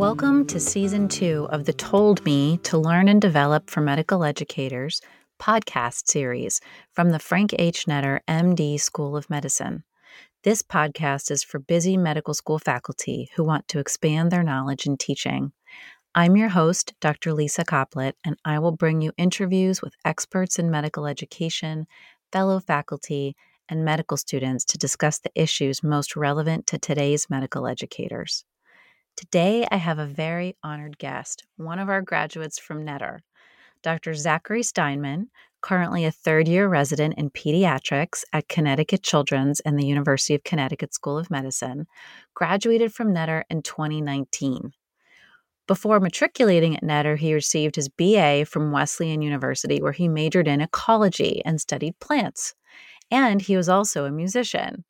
Welcome to season two of the Told Me to Learn and Develop for Medical Educators podcast series from the Frank H. Netter MD School of Medicine. This podcast is for busy medical school faculty who want to expand their knowledge in teaching. I'm your host, Dr. Lisa Coplit, and I will bring you interviews with experts in medical education, fellow faculty, and medical students to discuss the issues most relevant to today's medical educators. Today, I have a very honored guest, one of our graduates from Netter, Dr. Zachary Steinman, currently a third year resident in pediatrics at Connecticut Children's and the University of Connecticut School of Medicine, graduated from Netter in 2019. Before matriculating at Netter, he received his BA from Wesleyan University, where he majored in ecology and studied plants. And he was also a musician.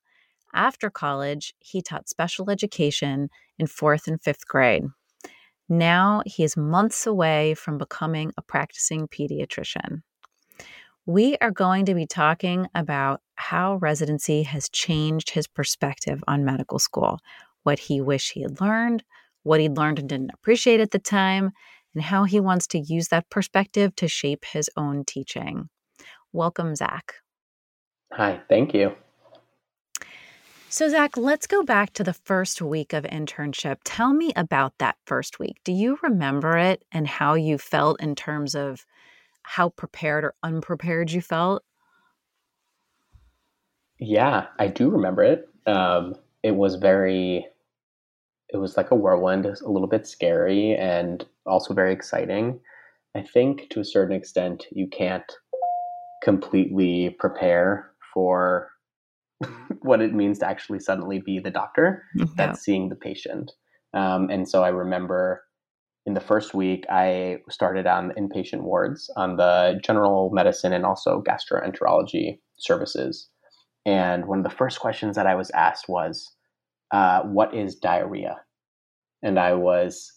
After college, he taught special education in fourth and fifth grade. Now he is months away from becoming a practicing pediatrician. We are going to be talking about how residency has changed his perspective on medical school, what he wished he had learned, what he'd learned and didn't appreciate at the time, and how he wants to use that perspective to shape his own teaching. Welcome, Zach. Hi, thank you. So, Zach, let's go back to the first week of internship. Tell me about that first week. Do you remember it and how you felt in terms of how prepared or unprepared you felt? Yeah, I do remember it. Um, it was very, it was like a whirlwind, a little bit scary and also very exciting. I think to a certain extent, you can't completely prepare for what it means to actually suddenly be the doctor yeah. that's seeing the patient. Um, and so I remember in the first week, I started on inpatient wards on the general medicine and also gastroenterology services. And one of the first questions that I was asked was, uh, What is diarrhea? And I was,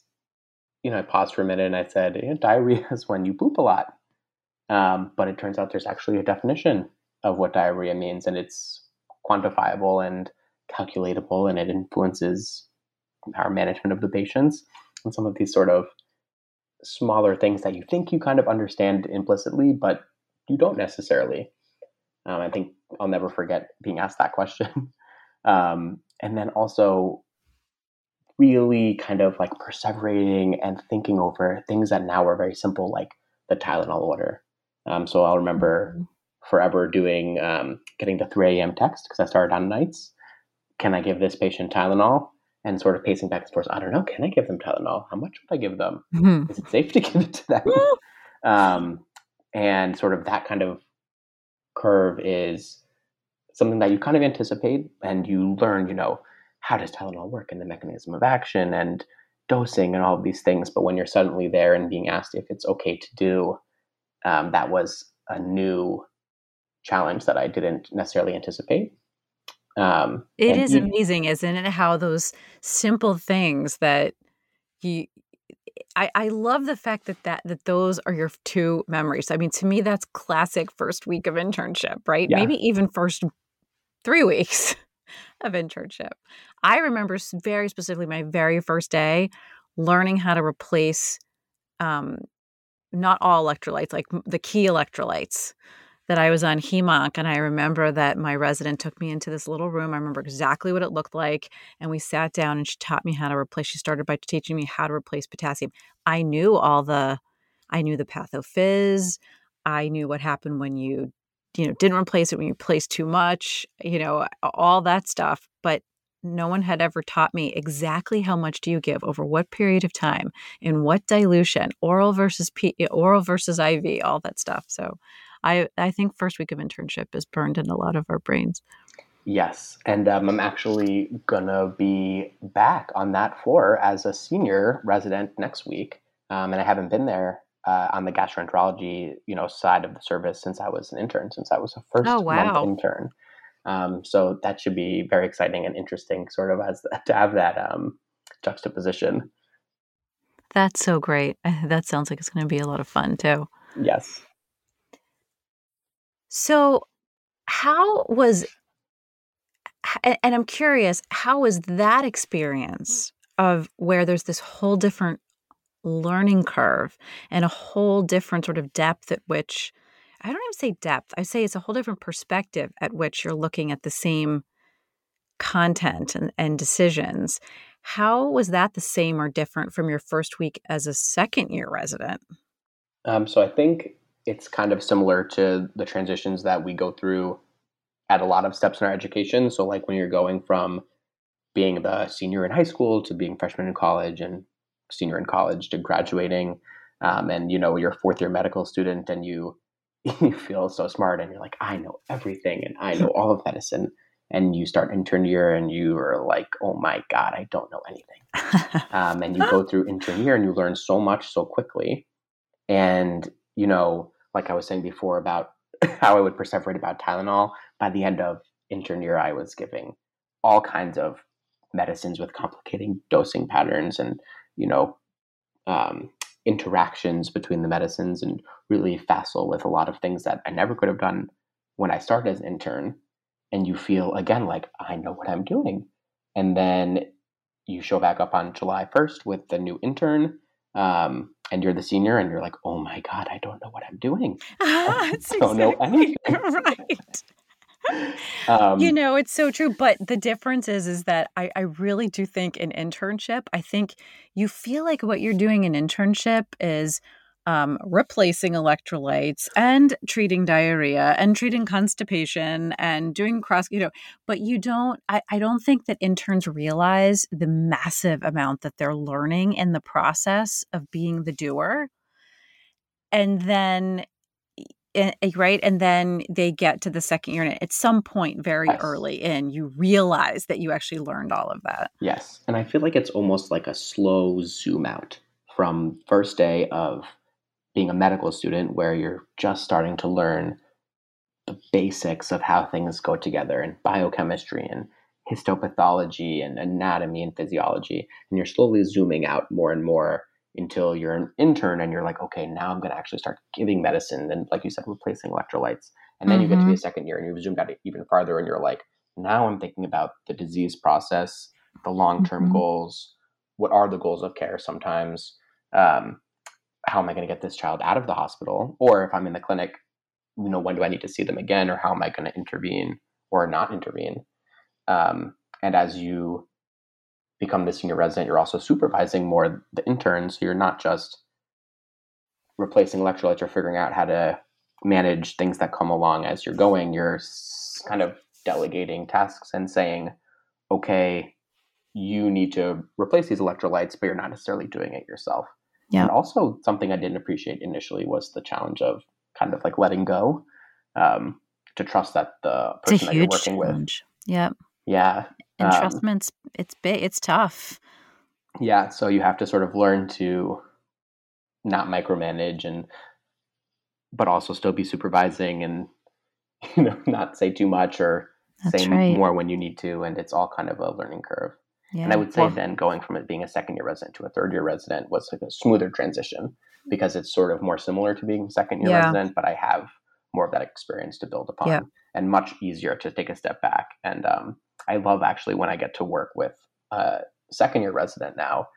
you know, I paused for a minute and I said, yeah, Diarrhea is when you poop a lot. Um, but it turns out there's actually a definition of what diarrhea means, and it's quantifiable and calculatable, and it influences our management of the patients and some of these sort of smaller things that you think you kind of understand implicitly, but you don't necessarily. Um, I think I'll never forget being asked that question. um, and then also really kind of like perseverating and thinking over things that now are very simple, like the Tylenol order. Um, so I'll remember mm-hmm forever doing um, getting the 3 a.m. text because I started on nights. Can I give this patient Tylenol? And sort of pacing back and forth. I don't know. Can I give them Tylenol? How much would I give them? Mm-hmm. Is it safe to give it to them? um, and sort of that kind of curve is something that you kind of anticipate and you learn. You know, how does Tylenol work and the mechanism of action and dosing and all of these things. But when you're suddenly there and being asked if it's okay to do, um, that was a new challenge that I didn't necessarily anticipate. Um, it is amazing, isn't it? How those simple things that you, I, I love the fact that, that that those are your two memories. I mean, to me, that's classic first week of internship, right? Yeah. Maybe even first three weeks of internship. I remember very specifically my very first day learning how to replace um, not all electrolytes, like the key electrolytes that I was on HEMONC, and I remember that my resident took me into this little room. I remember exactly what it looked like, and we sat down and she taught me how to replace. She started by teaching me how to replace potassium. I knew all the, I knew the pathophys. I knew what happened when you, you know, didn't replace it when you placed too much. You know, all that stuff. But no one had ever taught me exactly how much do you give over what period of time in what dilution oral versus P, oral versus iv all that stuff so I I think first week of internship is burned in a lot of our brains. Yes, and um, I'm actually gonna be back on that floor as a senior resident next week, um, and I haven't been there uh, on the gastroenterology you know side of the service since I was an intern, since I was a first oh, wow. month intern. Um, so that should be very exciting and interesting, sort of as to have that um, juxtaposition. That's so great. That sounds like it's going to be a lot of fun too. Yes. So, how was, and I'm curious, how was that experience of where there's this whole different learning curve and a whole different sort of depth at which I don't even say depth. I say it's a whole different perspective at which you're looking at the same content and, and decisions. How was that the same or different from your first week as a second year resident? Um, so I think it's kind of similar to the transitions that we go through at a lot of steps in our education. So, like when you're going from being the senior in high school to being freshman in college and senior in college to graduating, um, and you know you're a fourth year medical student and you you feel so smart and you're like I know everything and I know all of medicine. And you start intern year and you are like, oh my God, I don't know anything. um, and you go through intern year and you learn so much so quickly. And, you know, like I was saying before about how I would perseverate about Tylenol, by the end of intern year, I was giving all kinds of medicines with complicating dosing patterns and, you know, um, interactions between the medicines and really facile with a lot of things that I never could have done when I started as an intern. And you feel again like I know what I'm doing. And then you show back up on July 1st with the new intern um, and you're the senior and you're like, oh my God, I don't know what I'm doing. Ah, I don't exactly know anything. right. Um, you know, it's so true. But the difference is, is that I, I really do think in internship, I think you feel like what you're doing in internship is um, replacing electrolytes and treating diarrhea and treating constipation and doing cross, you know, but you don't, I, I don't think that interns realize the massive amount that they're learning in the process of being the doer. And then Eh, right and then they get to the second year and at some point very yes. early in you realize that you actually learned all of that yes and i feel like it's almost like a slow zoom out from first day of being a medical student where you're just starting to learn the basics of how things go together and biochemistry and histopathology and anatomy and physiology and you're slowly zooming out more and more until you're an intern and you're like, okay, now I'm going to actually start giving medicine. And like you said, replacing electrolytes. And then mm-hmm. you get to be mm-hmm. a second year and you've zoomed out even farther and you're like, now I'm thinking about the disease process, the long term mm-hmm. goals. What are the goals of care sometimes? Um, how am I going to get this child out of the hospital? Or if I'm in the clinic, you know, when do I need to see them again? Or how am I going to intervene or not intervene? Um, and as you become the senior resident, you're also supervising more the interns. So you're not just replacing electrolytes or figuring out how to manage things that come along as you're going. You're kind of delegating tasks and saying, okay, you need to replace these electrolytes, but you're not necessarily doing it yourself. Yeah. And also, something I didn't appreciate initially was the challenge of kind of like letting go, um, to trust that the person that you're working challenge. with. Yep. Yeah entrustment's um, it's big it's tough yeah so you have to sort of learn to not micromanage and but also still be supervising and you know not say too much or That's say right. more when you need to and it's all kind of a learning curve yeah. and i would say well, then going from it being a second year resident to a third year resident was like a smoother transition because it's sort of more similar to being a second year yeah. resident but i have more of that experience to build upon yeah. and much easier to take a step back and um, I love actually when I get to work with a second year resident now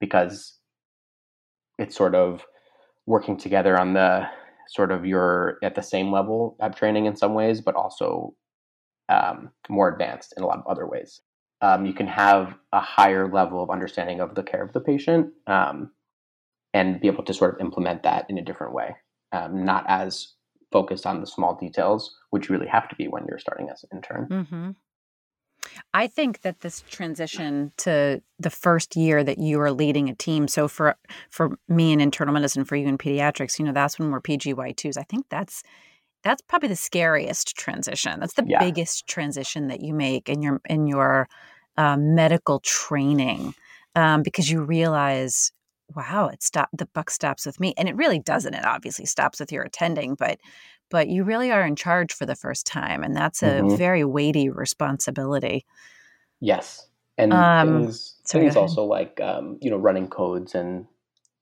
because it's sort of working together on the sort of you're at the same level of training in some ways, but also um, more advanced in a lot of other ways. Um, you can have a higher level of understanding of the care of the patient um, and be able to sort of implement that in a different way, um, not as focused on the small details, which you really have to be when you're starting as an intern. Mm-hmm. I think that this transition to the first year that you are leading a team. So for for me in internal medicine, for you in pediatrics, you know, that's when we're PGY twos. I think that's that's probably the scariest transition. That's the yeah. biggest transition that you make in your in your uh, medical training um, because you realize, wow, it stop the buck stops with me, and it really doesn't. It obviously stops with your attending, but but you really are in charge for the first time and that's a mm-hmm. very weighty responsibility yes and um, things, things also like um, you know running codes and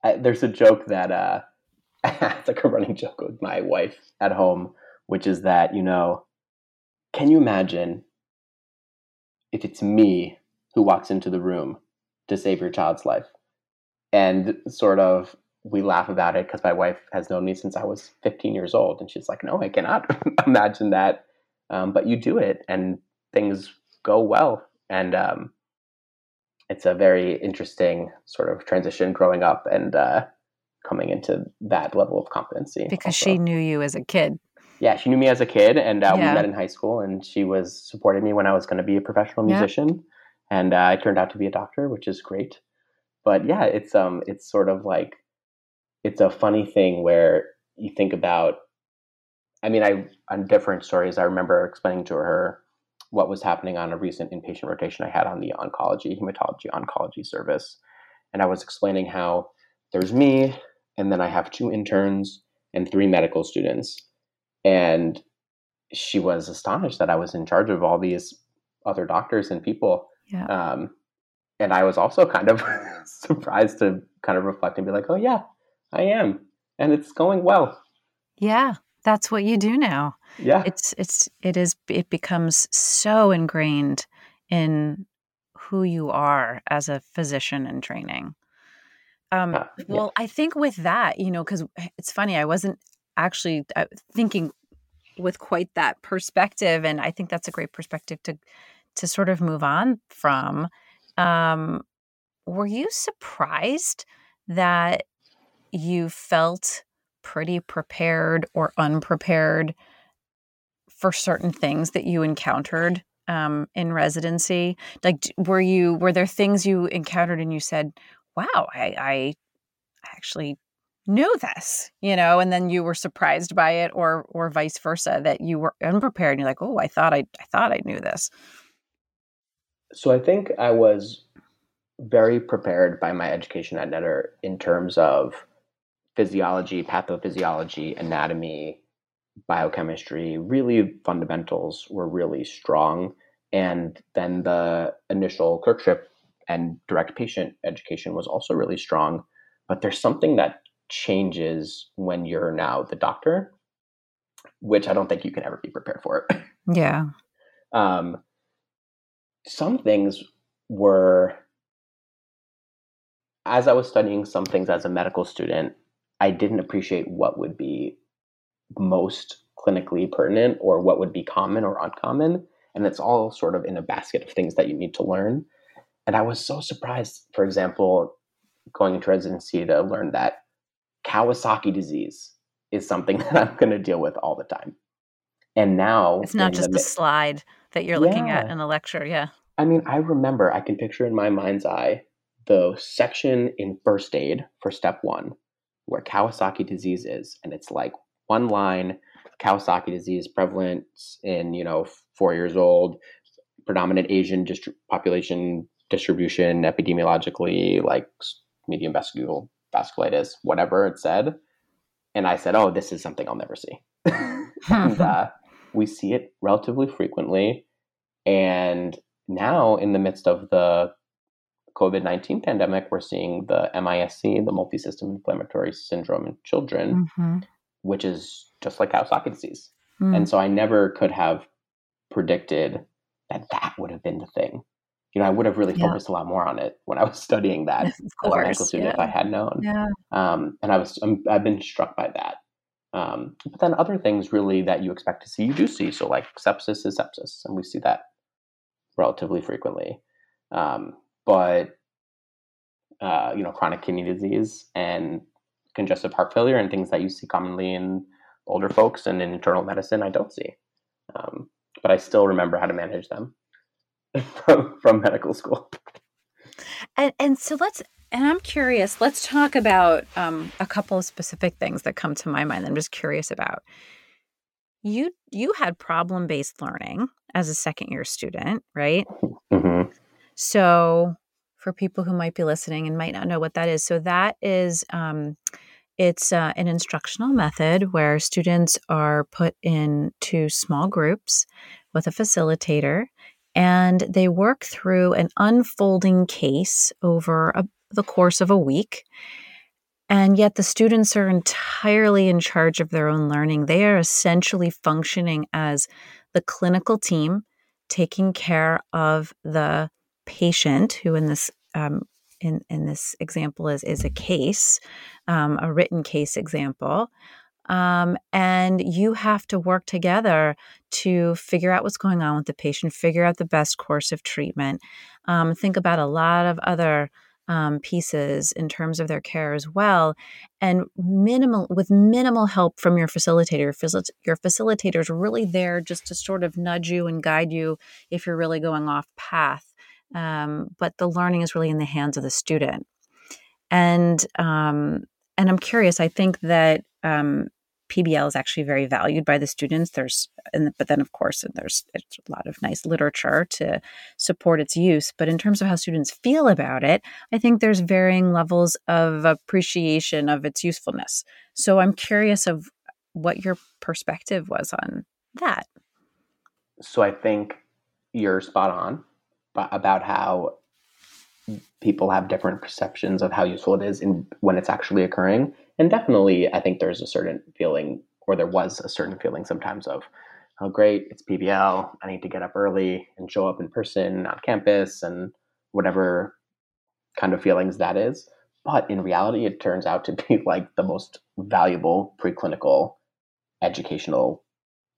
I, there's a joke that uh, it's like a running joke with my wife at home which is that you know can you imagine if it's me who walks into the room to save your child's life. And sort of we laugh about it because my wife has known me since I was 15 years old. And she's like, no, I cannot imagine that. Um, but you do it and things go well. And um, it's a very interesting sort of transition growing up and uh, coming into that level of competency. Because also. she knew you as a kid. Yeah, she knew me as a kid, and uh, yeah. we met in high school, and she was supporting me when I was going to be a professional musician, yeah. and uh, I turned out to be a doctor, which is great. But yeah, it's um, it's sort of like it's a funny thing where you think about. I mean, I on different stories. I remember explaining to her what was happening on a recent inpatient rotation I had on the oncology, hematology oncology service. And I was explaining how there's me, and then I have two interns and three medical students. And she was astonished that I was in charge of all these other doctors and people. Yeah. Um, and I was also kind of surprised to kind of reflect and be like, oh, yeah, I am. And it's going well. Yeah that's what you do now. Yeah. It's it's it is it becomes so ingrained in who you are as a physician in training. Um, uh, yeah. well, I think with that, you know, because it's funny, I wasn't actually uh, thinking with quite that perspective, and I think that's a great perspective to to sort of move on from. Um, were you surprised that you felt pretty prepared or unprepared for certain things that you encountered um, in residency? Like, were you were there things you encountered and you said, "Wow, I, I actually knew this," you know, and then you were surprised by it, or or vice versa, that you were unprepared and you're like, "Oh, I thought I I thought I knew this." So I think I was very prepared by my education at Netter in terms of physiology, pathophysiology, anatomy, biochemistry, really fundamentals were really strong. And then the initial clerkship and direct patient education was also really strong. But there's something that changes when you're now the doctor, which I don't think you can ever be prepared for. Yeah. um, some things were, as I was studying some things as a medical student, I didn't appreciate what would be most clinically pertinent or what would be common or uncommon. And it's all sort of in a basket of things that you need to learn. And I was so surprised, for example, going into residency to learn that Kawasaki disease is something that I'm going to deal with all the time. And now it's not just the, a slide that you're looking at in a lecture. Yeah. I mean, I remember, I can picture in my mind's eye the section in first aid for step one where Kawasaki disease is, and it's like one line: Kawasaki disease prevalence in you know four years old, predominant Asian distri- population distribution epidemiologically, like medium vessel vasculitis, whatever it said. And I said, "Oh, this is something I'll never see." and uh, we see it relatively frequently, and now in the midst of the COVID 19 pandemic, we're seeing the MISC, the multisystem inflammatory syndrome in children, mm-hmm. which is just like Kawasaki disease. Mm. And so I never could have predicted that that would have been the thing. You know, I would have really yeah. focused a lot more on it when I was studying that of course, as a medical student yeah. if I had known. Yeah. Um, and I was, i have been struck by that. Um, but then other things really that you expect to see, you do see. So like sepsis is sepsis, and we see that relatively frequently. Um, but uh, you know chronic kidney disease and congestive heart failure and things that you see commonly in older folks and in internal medicine, I don't see. Um, but I still remember how to manage them from, from medical school. And and so let's and I'm curious. Let's talk about um, a couple of specific things that come to my mind. I'm just curious about. You you had problem based learning as a second year student, right? Mm-hmm. So, for people who might be listening and might not know what that is, so that is um, it's uh, an instructional method where students are put into small groups with a facilitator, and they work through an unfolding case over a, the course of a week. And yet, the students are entirely in charge of their own learning. They are essentially functioning as the clinical team taking care of the patient, who in this um, in in this example is is a case, um, a written case example. Um, and you have to work together to figure out what's going on with the patient, figure out the best course of treatment. Um, think about a lot of other um, pieces in terms of their care as well, and minimal with minimal help from your facilitator. Your, facil- your facilitator is really there just to sort of nudge you and guide you if you're really going off path. Um, but the learning is really in the hands of the student, and um, and I'm curious. I think that um, PBL is actually very valued by the students. There's, and, but then of course there's a lot of nice literature to support its use. But in terms of how students feel about it, I think there's varying levels of appreciation of its usefulness. So I'm curious of what your perspective was on that. So I think you're spot on about how people have different perceptions of how useful it is in when it's actually occurring and definitely, I think there's a certain feeling, or there was a certain feeling sometimes of, oh, great, it's PBL. I need to get up early and show up in person on campus and whatever kind of feelings that is. But in reality, it turns out to be like the most valuable preclinical educational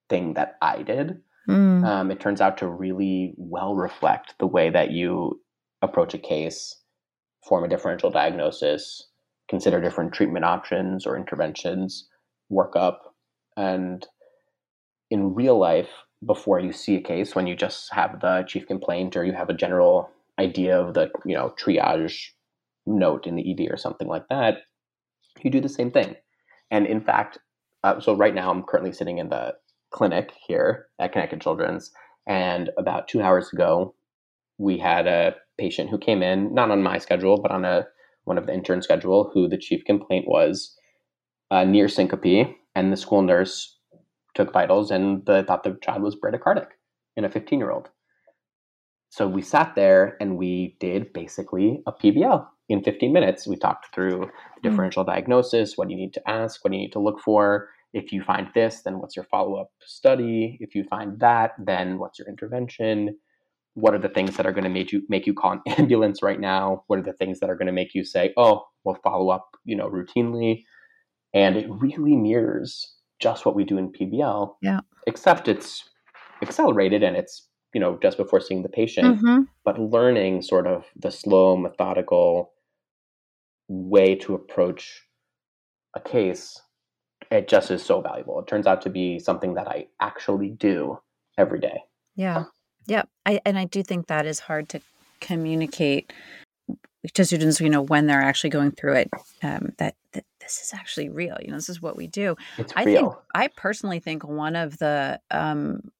thing that I did. Mm. Um, it turns out to really well reflect the way that you approach a case, form a differential diagnosis, consider different treatment options or interventions, work up. And in real life, before you see a case, when you just have the chief complaint or you have a general idea of the you know triage note in the ED or something like that, you do the same thing. And in fact, uh, so right now I'm currently sitting in the clinic here at Connecticut Children's, and about two hours ago, we had a patient who came in, not on my schedule, but on a one of the intern schedule, who the chief complaint was uh, near syncope, and the school nurse took vitals and the, thought the child was bradycardic in a 15 year old. So we sat there and we did basically a PBL in 15 minutes. We talked through the hmm. differential mm-hmm. diagnosis, what you need to ask, what you need to look for. If you find this, then what's your follow up study? If you find that, then what's your intervention? What are the things that are going to make you make you call an ambulance right now? What are the things that are going to make you say oh we'll follow up you know routinely. And it really mirrors just what we do in pbl yeah. except it's accelerated and it's you know just before seeing the patient. Mm-hmm. but learning sort of the slow methodical way to approach a case it just is so valuable. It turns out to be something that i actually do every day. Yeah. Yeah, I and I do think that is hard to communicate to students. You know, when they're actually going through it, um, that, that this is actually real. You know, this is what we do. It's I real. think I personally think one of the um,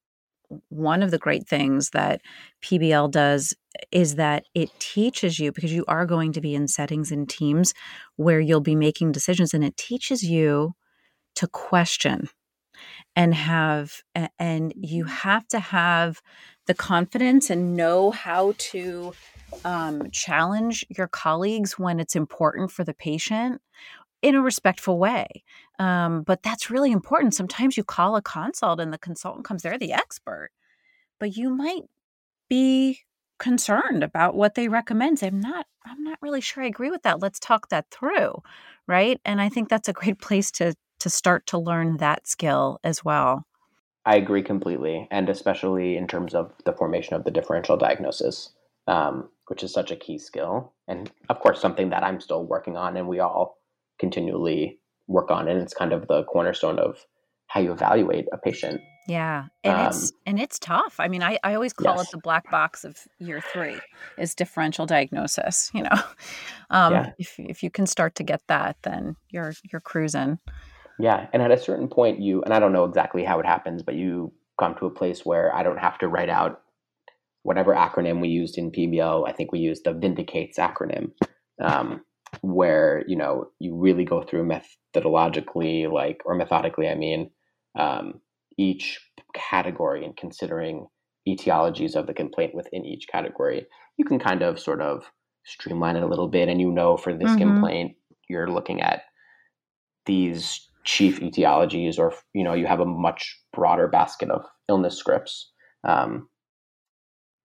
one of the great things that PBL does is that it teaches you because you are going to be in settings and teams where you'll be making decisions, and it teaches you to question and have and you have to have the confidence and know how to um, challenge your colleagues when it's important for the patient in a respectful way. Um, but that's really important. Sometimes you call a consult and the consultant comes, they're the expert, but you might be concerned about what they recommend. I'm not, I'm not really sure I agree with that. Let's talk that through. Right. And I think that's a great place to to start to learn that skill as well. I agree completely, and especially in terms of the formation of the differential diagnosis, um, which is such a key skill, and of course something that I'm still working on, and we all continually work on, and it's kind of the cornerstone of how you evaluate a patient. Yeah, and um, it's and it's tough. I mean, I, I always call yes. it the black box of year three is differential diagnosis. You know, um, yeah. if if you can start to get that, then you're you're cruising. Yeah, and at a certain point, you and I don't know exactly how it happens, but you come to a place where I don't have to write out whatever acronym we used in PBL. I think we used the Vindicates acronym, um, where you know you really go through methodologically, like or methodically, I mean, um, each category and considering etiologies of the complaint within each category. You can kind of sort of streamline it a little bit, and you know for this mm-hmm. complaint, you're looking at these chief etiologies or you know you have a much broader basket of illness scripts um,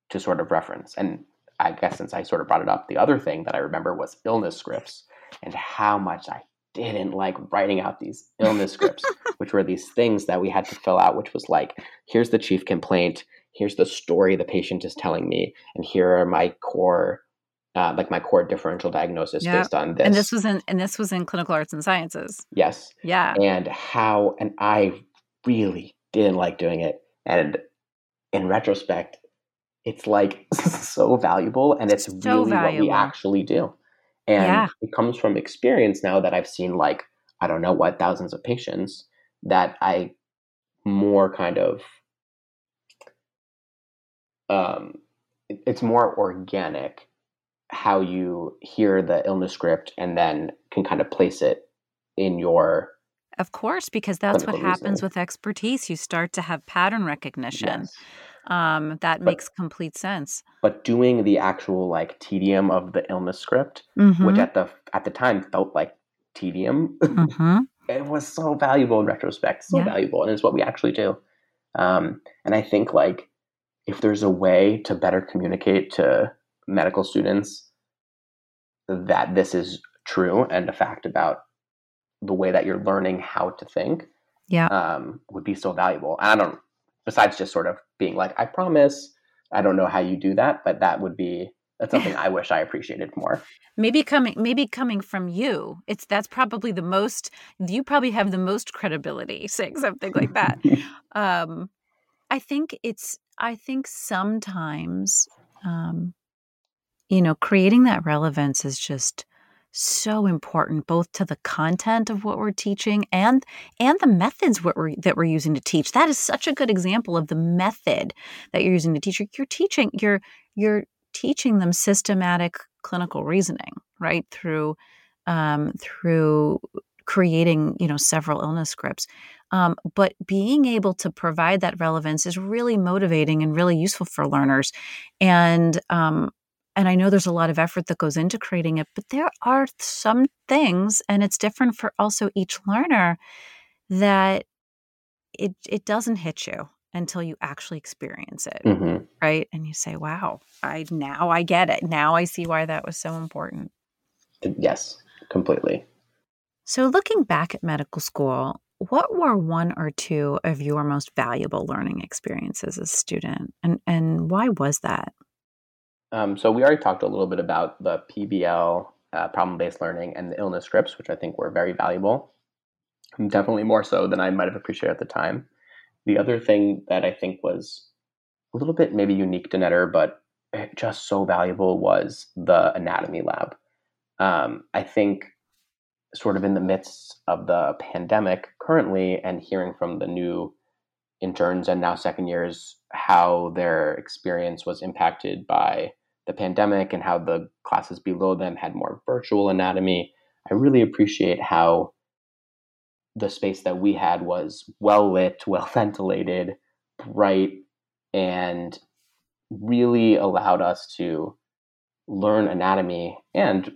to sort of reference and I guess since I sort of brought it up, the other thing that I remember was illness scripts and how much I didn't like writing out these illness scripts, which were these things that we had to fill out, which was like, here's the chief complaint, here's the story the patient is telling me, and here are my core. Uh, like my core differential diagnosis Yep. based on this. And this was in and this was in clinical arts and sciences. yes, Yeah. and how and I really didn't like doing it. And in retrospect, it's like so valuable and it's So really what we actually do. And Yeah. it comes from experience now that I've seen like I don't know what thousands of patients that I more kind of um it's more organic how you hear the illness script and then can kind of place it in your Of course, because that's what happens reasoning. with expertise. You start to have pattern recognition. yes. Um, that But- makes complete sense. but doing the actual like tedium of the illness script which Mhm, at the at the time felt like tedium mhm. it was so valuable in retrospect so Yeah. valuable and it's what we actually do um, and i think like if there's a way to better communicate to medical students that this is true and a fact about the way that you're learning how to think Yeah. um, would be so valuable and i don't besides just sort of being like i promise i don't know how you do that but that would be that's something i wish i appreciated more Maybe coming maybe coming from you. It's that's probably the most you probably have the most credibility saying something like that. um i think it's i think sometimes um you know creating that relevance is just so important both to the content of what we're teaching and and the methods what we're, that we're using to teach. That is such a good example of the method that you're using to teach. You're, teaching you're you're teaching them systematic clinical reasoning right through um, through creating you know several illness scripts. Um, but being able to provide that relevance is really motivating and really useful for learners. And um, and I know there's a lot of effort that goes into creating it, but there are some things, and it's different for also each learner, that it it doesn't hit you until you actually experience it, hmm right? And you say, "Wow, I now I get it. Now I see why that was so important." Yes, completely. So, looking back at medical school, what were one or two of your most valuable learning experiences as a student, and and why was that? Um, so we already talked a little bit about the PBL, uh, problem-based learning, and the illness scripts, which I think were very valuable. Definitely more so than I might have appreciated at the time. The other thing that I think was a little bit maybe unique to Netter, but just so valuable was the anatomy lab. Um, I think sort of in the midst of the pandemic currently and hearing from the new interns and now second years how their experience was impacted by the pandemic and how the classes below them had more virtual anatomy. I really appreciate how the space that we had was well lit, well ventilated, bright, and really allowed us to learn anatomy and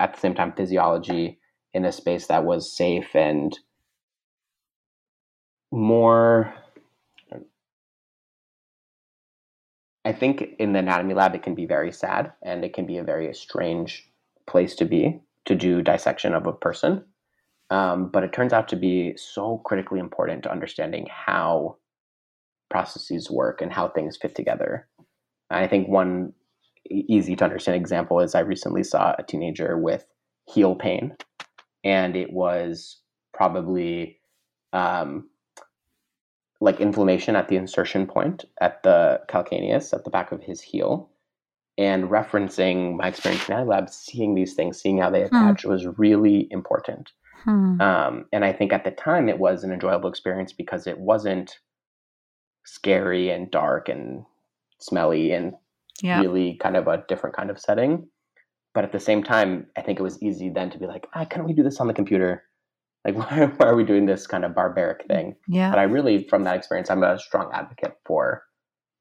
at the same time physiology in a space that was safe and more I think in the anatomy lab, it can be very sad and it can be a very strange place to be to do dissection of a person. Um, but it turns out to be so critically important to understanding how processes work and how things fit together. I think one easy to understand example is I recently saw a teenager with heel pain, and it was probably um, like inflammation at the insertion point at the calcaneus at the back of his heel and referencing my experience in lab seeing these things seeing how they attach was really important Hmm. um, and i think at the time it was an enjoyable experience because it wasn't scary and dark and smelly and Yeah. really kind of a different kind of setting but at the same time i think it was easy then to be like ah, couldn't we do this on the computer like why, why are we doing this kind of barbaric thing Yeah. but I really, from that experience, I'm a strong advocate for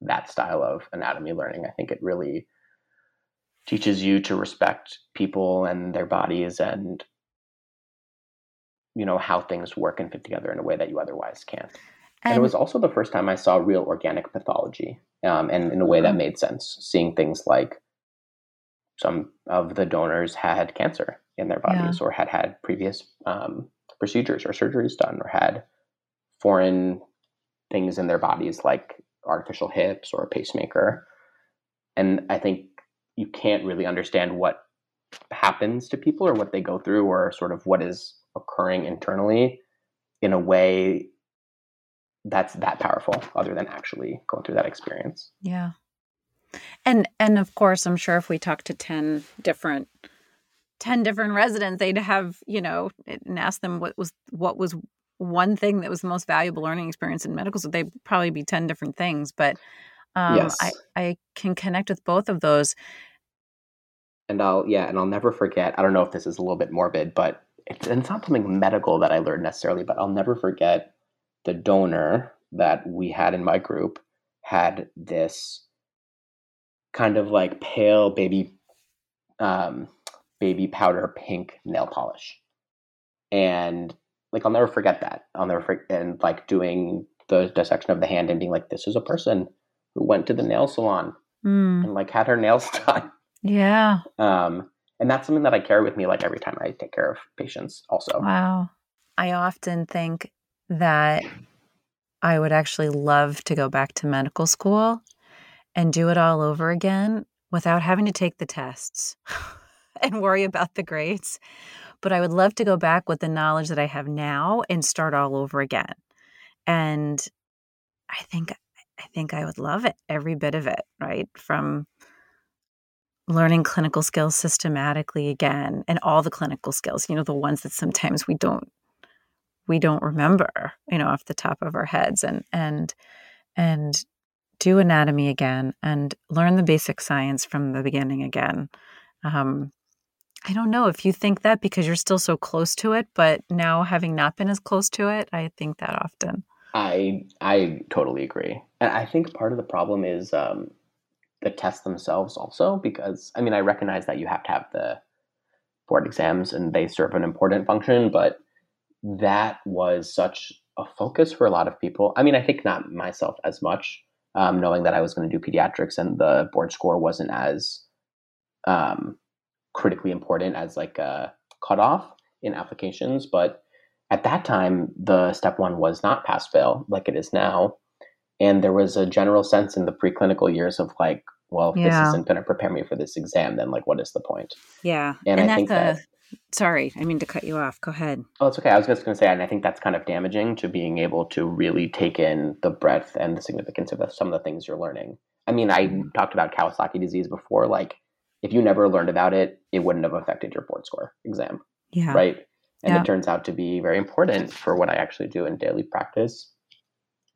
that style of anatomy learning. I think it really teaches you to respect people and their bodies and you know how things work and fit together in a way that you otherwise can't. And, it was also the first time I saw real organic pathology, um, and in a way that Mhm. made sense. Seeing things like some of the donors had cancer in their bodies yeah. or had had previous um, procedures or surgeries done or had foreign things in their bodies like artificial hips or a pacemaker. And I think you can't really understand what happens to people or what they go through or sort of what is occurring internally in a way that's that powerful other than actually going through that experience. Yeah. And and of course, I'm sure if we talk to 10 different 10 different residents, they'd have, you know, and ask them what was what was one thing that was the most valuable learning experience in medical school, they'd probably be 10 different things. But um, yes. I, I can connect with both of those. And I'll, yeah, and I'll never forget. I don't know if this is a little bit morbid, but it's, it's not something medical that I learned necessarily, but I'll never forget the donor that we had in my group had this kind of like pale baby um, baby powder pink nail polish and like I'll never forget that. I'll never forget and like doing the dissection of the hand and being like, this is a person who went to the nail salon mm. and like had her nails done. Yeah. Um, and that's something that I carry with me like every time I take care of patients also. Wow. I often think that I would actually love to go back to medical school and do it all over again without having to take the tests and worry about the grades but I would love to go back with the knowledge that I have now and start all over again. And I think I think I would love it, every bit of it, right? From learning clinical skills systematically again and all the clinical skills, you know, the ones that sometimes we don't we don't remember, you know, off the top of our heads and and and do anatomy again and learn the basic science from the beginning again. Um, I don't know if you think that because you're still so close to it, but now having not been as close to it, I think that often. I I totally agree, and I think part of the problem is um, the tests themselves also because I mean I recognize that you have to have the board exams and they serve an important function, but that was such a focus for a lot of people. I mean, I think not myself as much, um, knowing that I was going to do pediatrics and the board score wasn't as um, critically important as like a cutoff in applications. But at that time, the step one was not pass fail like it is now. And there was a general sense in the preclinical years of like, well, if yeah. this isn't going to prepare me for this exam, then like, what is the point? Yeah. And, and I think a, that. Sorry, I mean to cut you off. Go ahead. Oh, it's okay. I was just going to say, and I think that's kind of damaging to being able to really take in the breadth and the significance of the, some of the things you're learning. I mean, I mm-hmm. talked about Kawasaki disease before. Like, if you never learned about it, it wouldn't have affected your board score exam. Yeah. Right. And yeah. it turns out to be very important for what I actually do in daily practice.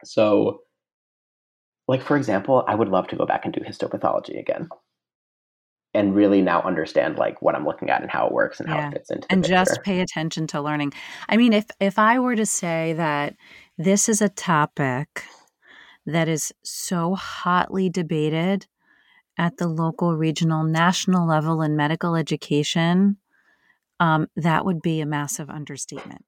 So, like, for example, I would love to go back and do histopathology again and really now understand like what I'm looking at and how it works and yeah. how it fits into and picture. just pay attention to learning. I mean, if if I were to say that this is a topic that is so hotly debated at the local, regional, national level in medical education, um, that would be a massive understatement.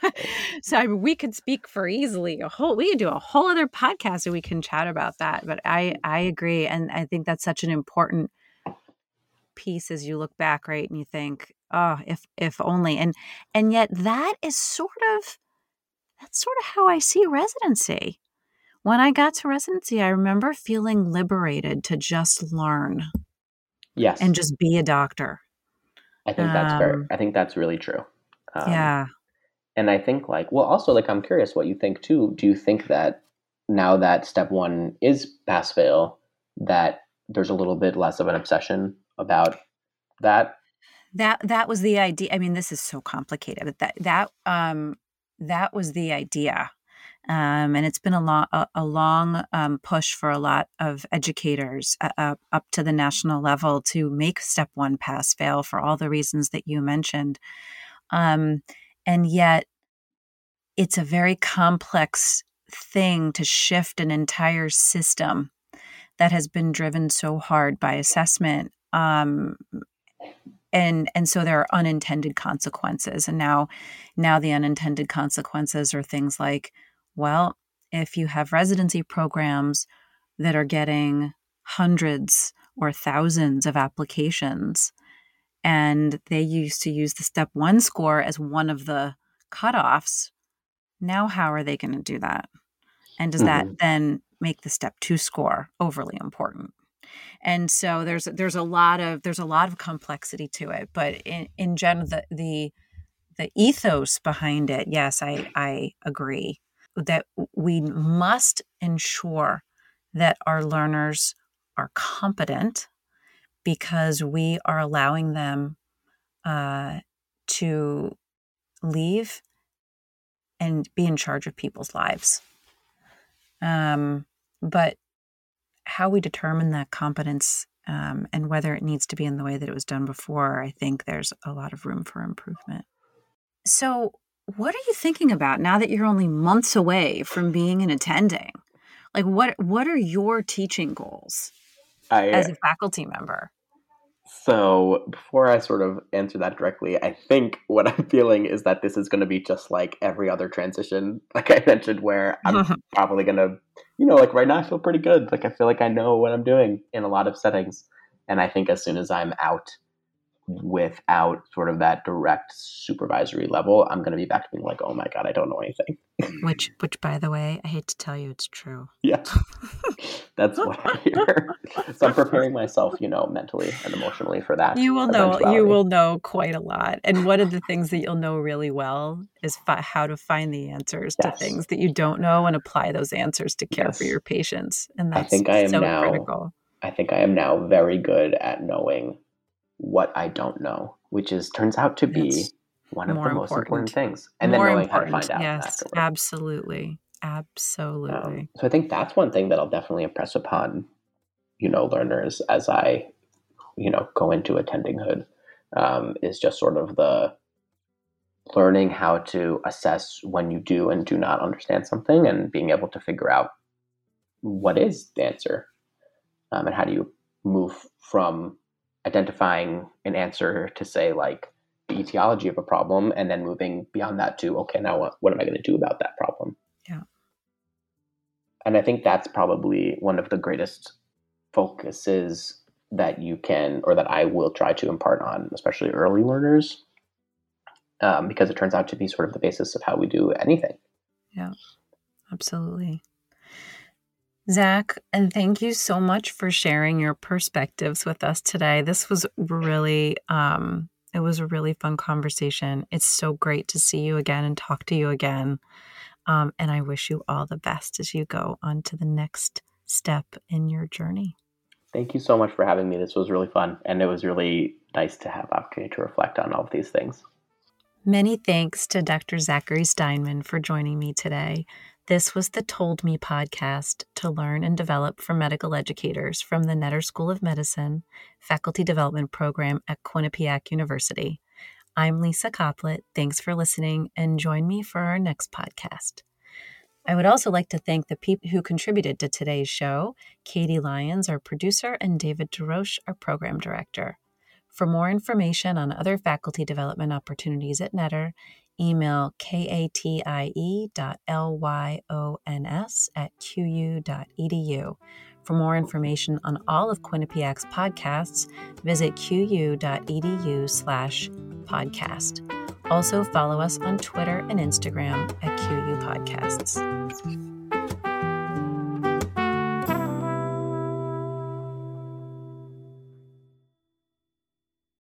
so I mean, we could speak for easily a whole. We could do a whole other podcast and we can chat about that. But I I agree, and I think that's such an important piece as you look back, right, and you think, oh, if if only, and and yet that is sort of that's sort of how I see residency. When I got to residency, I remember feeling liberated to just learn. Yes. And just be a doctor. I think that's um, fair. I think that's really true. Um, yeah. And I think, like, well, also, like, I'm curious what you think too. Do you think that now that step one is pass fail, that there's a little bit less of an obsession about that? That that was the idea. I mean, this is so complicated, but that that um that was the idea um, and it's been a long, a, long um, push for a lot of educators uh, up to the national level to make step one pass fail for all the reasons that you mentioned. Um, and yet, it's a very complex thing to shift an entire system that has been driven so hard by assessment um, and and so there are unintended consequences and now now the unintended consequences are things like well, if you have residency programs that are getting hundreds or thousands of applications. And they used to use the step one score as one of the cutoffs. Now, how are they going to do that? And does mm-hmm. that then make the step two score overly important? And so there's there's a lot of there's a lot of complexity to it, but in, in general, the, the the ethos behind it, yes, I I agree that we must ensure that our learners are competent because we are allowing them uh, to leave and be in charge of people's lives. Um, but how we determine that competence um, and whether it needs to be in the way that it was done before, I think there's a lot of room for improvement. So, what are you thinking about now that you're only months away from being an attending? Like, what what are your teaching goals I, as a faculty member? So, before I sort of answer that directly, I think what I'm feeling is that this is going to be just like every other transition, like I mentioned, where I'm probably going to, you know, like right now I feel pretty good. Like I feel like I know what I'm doing in a lot of settings. And I think as soon as I'm out without sort of that direct supervisory level, I'm going to be back to being like, oh my God, I don't know anything. which, which by the way, I hate to tell you, it's true. Yeah. That's what I hear. so I'm preparing myself, you know, mentally and emotionally for that. You will know, you will know quite a lot. And one of the things that you'll know really well is fi- how to find the answers yes. to things that you don't know and apply those answers to care yes. for your patients. And that's I think I am so now, critical. I think I am now very good at knowing what I don't know, which is turns out to be That's one of the important. most important things. And more then knowing important. how to find out. Yes, afterwards. absolutely. Absolutely. Um, so I think that's one thing that I'll definitely impress upon, you know, learners as I, you know, go into attending hood, um, is just sort of the learning how to assess when you do and do not understand something and being able to figure out what is the answer um, and how do you move from identifying an answer to say like the etiology of a problem and then moving beyond that to okay now what, what am i going to do about that problem? Yeah. And i think that's probably one of the greatest focuses that you can or that i will try to impart on especially early learners um, because it turns out to be sort of the basis of how we do anything. Yeah. Absolutely Zach, and thank you so much for sharing your perspectives with us today. This was really, um, it was a really fun conversation. It's so great to see you again and talk to you again. Um, and I wish you all the best as you go on to the next step in your journey. Thank you so much for having me. This was really fun, and it was really nice to have opportunity to reflect on all of these things. Many thanks to Dr. Zachary Steinman for joining me today. This was the Told Me podcast to learn and develop for medical educators from the Netter School of Medicine Faculty Development Program at Quinnipiac University. I'm Lisa Coplit. Thanks for listening and join me for our next podcast. I would also like to thank the people who contributed to today's show Katie Lyons, our producer, and David DeRoche, our program director. For more information on other faculty development opportunities at Netter, email katie dot lyons at qu.edu. For more information on all of Quinnipiac's podcasts, visit qu.edu slash podcast. Also follow us on Twitter and Instagram at QU Podcasts.